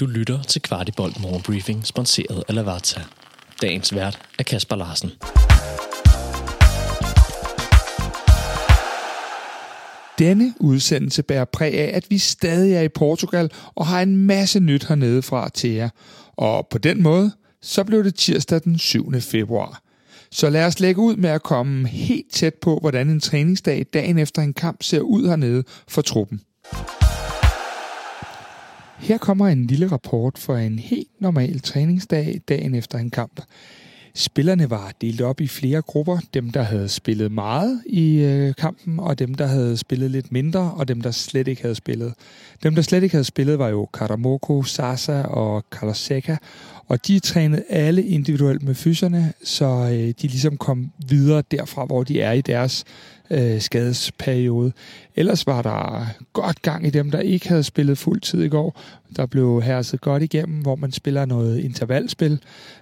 Du lytter til Kvartibolt Morgenbriefing, sponsoreret af Lavazza. Dagens vært er Kasper Larsen. Denne udsendelse bærer præg af, at vi stadig er i Portugal og har en masse nyt hernede fra til jer. Og på den måde, så blev det tirsdag den 7. februar. Så lad os lægge ud med at komme helt tæt på, hvordan en træningsdag dagen efter en kamp ser ud hernede for truppen. Her kommer en lille rapport for en helt normal træningsdag dagen efter en kamp. Spillerne var delt op i flere grupper. Dem, der havde spillet meget i øh, kampen, og dem, der havde spillet lidt mindre, og dem, der slet ikke havde spillet. Dem, der slet ikke havde spillet, var jo Karamoko, Sasa og Carlos Seca, og de trænede alle individuelt med fyserne, så øh, de ligesom kom videre derfra, hvor de er i deres øh, skadesperiode. Ellers var der godt gang i dem, der ikke havde spillet fuld tid i går. Der blev herset godt igennem, hvor man spiller noget intervalspil.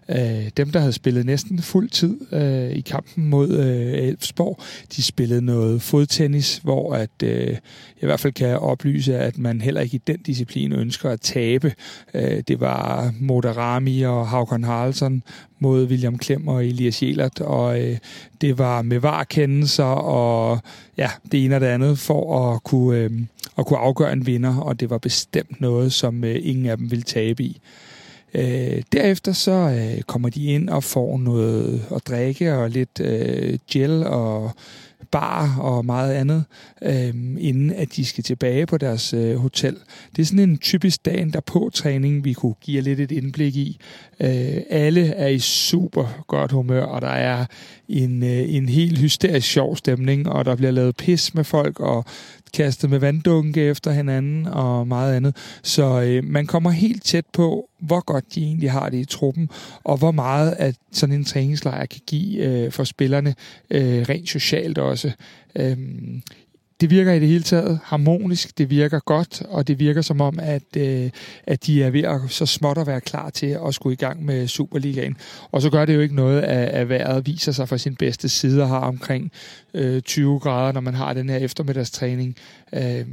Øh, dem, der havde spillet næsten fuld tid øh, i kampen mod øh, Elfsborg, de spillede noget fodtennis, hvor at, øh, jeg i hvert fald kan oplyse, at man heller ikke i den disciplin ønsker at tabe. Øh, det var Moderami og Havkon Haraldsson mod William Klem og Elias Jelert, og øh, det var med varkendelser og ja, det ene og det andet for at kunne, øh, at kunne afgøre en vinder, og det var bestemt noget, som øh, ingen af dem ville tabe i. Øh, derefter så øh, kommer de ind og får noget at drikke og lidt øh, gel og bar og meget andet, øh, inden at de skal tilbage på deres øh, hotel. Det er sådan en typisk dagen der på træning, vi kunne give lidt et indblik i. Øh, alle er i super godt humør, og der er en, øh, en helt hysterisk sjov stemning, og der bliver lavet pis med folk, og kastet med vanddunke efter hinanden og meget andet. Så øh, man kommer helt tæt på, hvor godt de egentlig har det i truppen, og hvor meget at sådan en træningslejr kan give øh, for spillerne, øh, rent socialt også. Øh, det virker i det hele taget harmonisk, det virker godt, og det virker som om, at, øh, at de er ved at så småt at være klar til at skulle i gang med Superligaen. Og så gør det jo ikke noget, at, at vejret viser sig fra sin bedste side og har omkring øh, 20 grader, når man har den her eftermiddagstræning. Øh,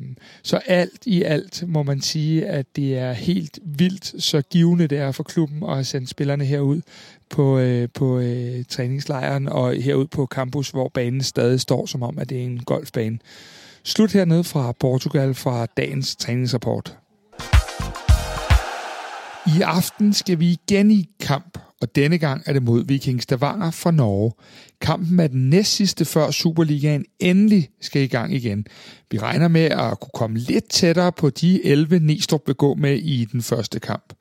så alt i alt må man sige, at det er helt vildt så givende det er for klubben at sende spillerne herud på, øh, på øh, træningslejren og herud på campus, hvor banen stadig står som om, at det er en golfbane. Slut hernede fra Portugal fra dagens træningsrapport. I aften skal vi igen i kamp, og denne gang er det mod Viking Stavanger fra Norge. Kampen er den næst sidste før Superligaen endelig skal i gang igen. Vi regner med at kunne komme lidt tættere på de 11 Næstrup vil gå med i den første kamp.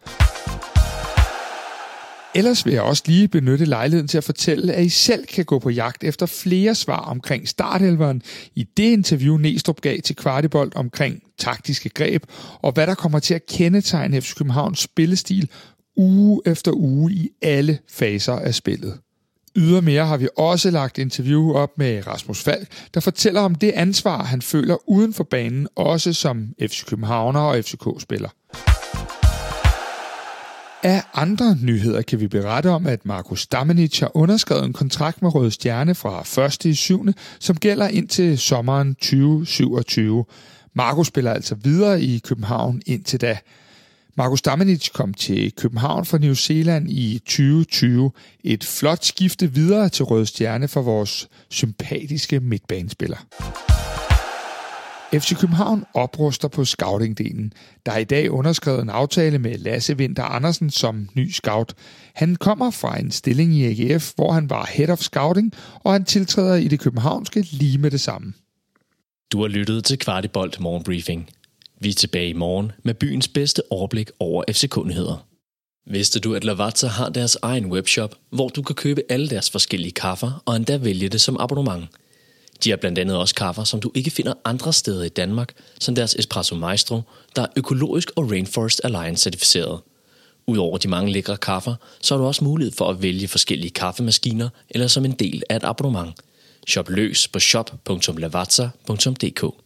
Ellers vil jeg også lige benytte lejligheden til at fortælle, at I selv kan gå på jagt efter flere svar omkring startelveren i det interview, Næstrup gav til Kvartibolt omkring taktiske greb, og hvad der kommer til at kendetegne FC Københavns spillestil uge efter uge i alle faser af spillet. Ydermere har vi også lagt interview op med Rasmus Falk, der fortæller om det ansvar, han føler uden for banen, også som FC Københavner og FCK-spiller. Af andre nyheder kan vi berette om, at Markus Damenic har underskrevet en kontrakt med Røde Stjerne fra 1. i 7., som gælder indtil sommeren 2027. Markus spiller altså videre i København indtil da. Markus Damenic kom til København fra New Zealand i 2020. Et flot skifte videre til Røde Stjerne for vores sympatiske midtbanespiller. FC København opruster på scoutingdelen. Der er i dag underskrevet en aftale med Lasse Winter Andersen som ny scout. Han kommer fra en stilling i AGF, hvor han var head of scouting, og han tiltræder i det københavnske lige med det samme. Du har lyttet til Kvartibolt Morgenbriefing. Vi er tilbage i morgen med byens bedste overblik over FCK-nyheder. Vidste du, at Lavazza har deres egen webshop, hvor du kan købe alle deres forskellige kaffer og endda vælge det som abonnement – de har blandt andet også kaffer, som du ikke finder andre steder i Danmark, som deres Espresso Maestro, der er økologisk og Rainforest Alliance certificeret. Udover de mange lækre kaffer, så har du også mulighed for at vælge forskellige kaffemaskiner eller som en del af et abonnement. Shop løs på shop.lavazza.dk